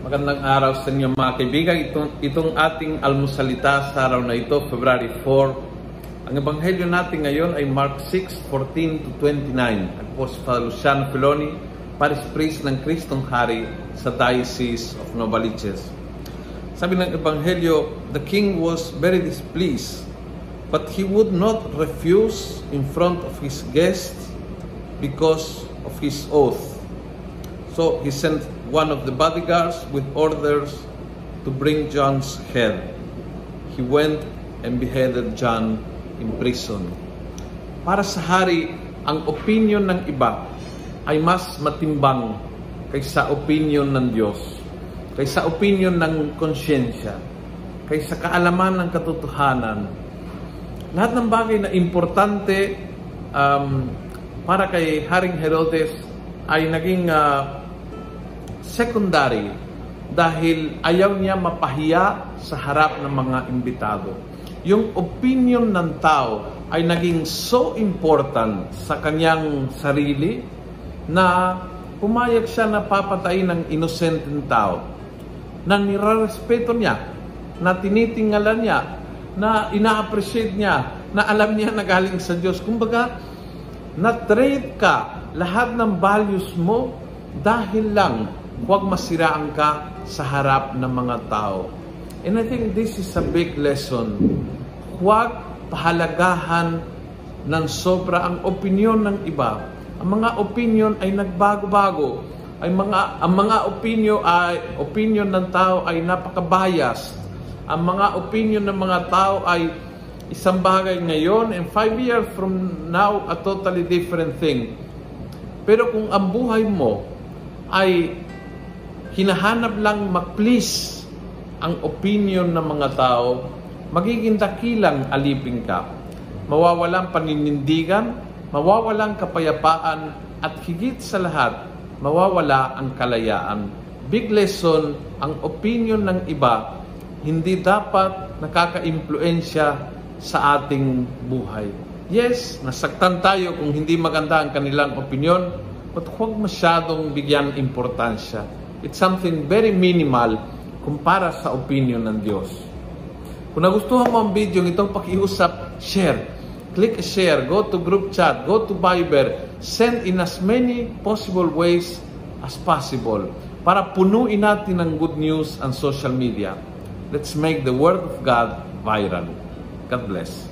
Magandang araw sa inyo mga kaibigan. Itong, itong ating almusalita sa araw na ito, February 4. Ang ebanghelyo natin ngayon ay Mark 6, 14 to 29. Ako si Father Luciano Filoni, Paris Priest ng Kristong Hari sa Diocese of Novaliches. Sabi ng ebanghelyo, the king was very displeased, but he would not refuse in front of his guests because of his oath. So he sent one of the bodyguards with orders to bring John's head. He went and beheaded John in prison. Para sa hari, ang opinion ng iba ay mas matimbang kaysa opinion ng Diyos, kaysa opinion ng konsyensya, kaysa kaalaman ng katotohanan. Lahat ng bagay na importante um, para kay Haring Herodes ay naging uh, secondary dahil ayaw niya mapahiya sa harap ng mga imbitado. Yung opinion ng tao ay naging so important sa kanyang sarili na pumayag siya na papatayin ng inosenteng tao na nirarespeto niya, na tinitingalan niya, na ina-appreciate niya, na alam niya na galing sa Diyos. Kumbaga, na-trade ka lahat ng values mo dahil lang huwag masiraan ka sa harap ng mga tao. And I think this is a big lesson. Huwag pahalagahan ng sobra ang opinion ng iba. Ang mga opinion ay nagbago-bago. Ay mga ang mga opinion ay opinion ng tao ay napaka-biased. Ang mga opinion ng mga tao ay isang bagay ngayon and five years from now a totally different thing. Pero kung ang buhay mo ay hinahanap lang ma-please ang opinion ng mga tao, magiging dakilang alipin ka. Mawawalang paninindigan, mawawalang kapayapaan, at higit sa lahat, mawawala ang kalayaan. Big lesson, ang opinion ng iba, hindi dapat nakaka-impluensya sa ating buhay. Yes, nasaktan tayo kung hindi maganda ang kanilang opinion, but huwag masyadong bigyan importansya It's something very minimal kumpara sa opinion ng Diyos. Kung nagustuhan mo ang video itong pakiusap, share. Click share, go to group chat, go to Viber, send in as many possible ways as possible para punuin natin ng good news ang social media. Let's make the Word of God viral. God bless.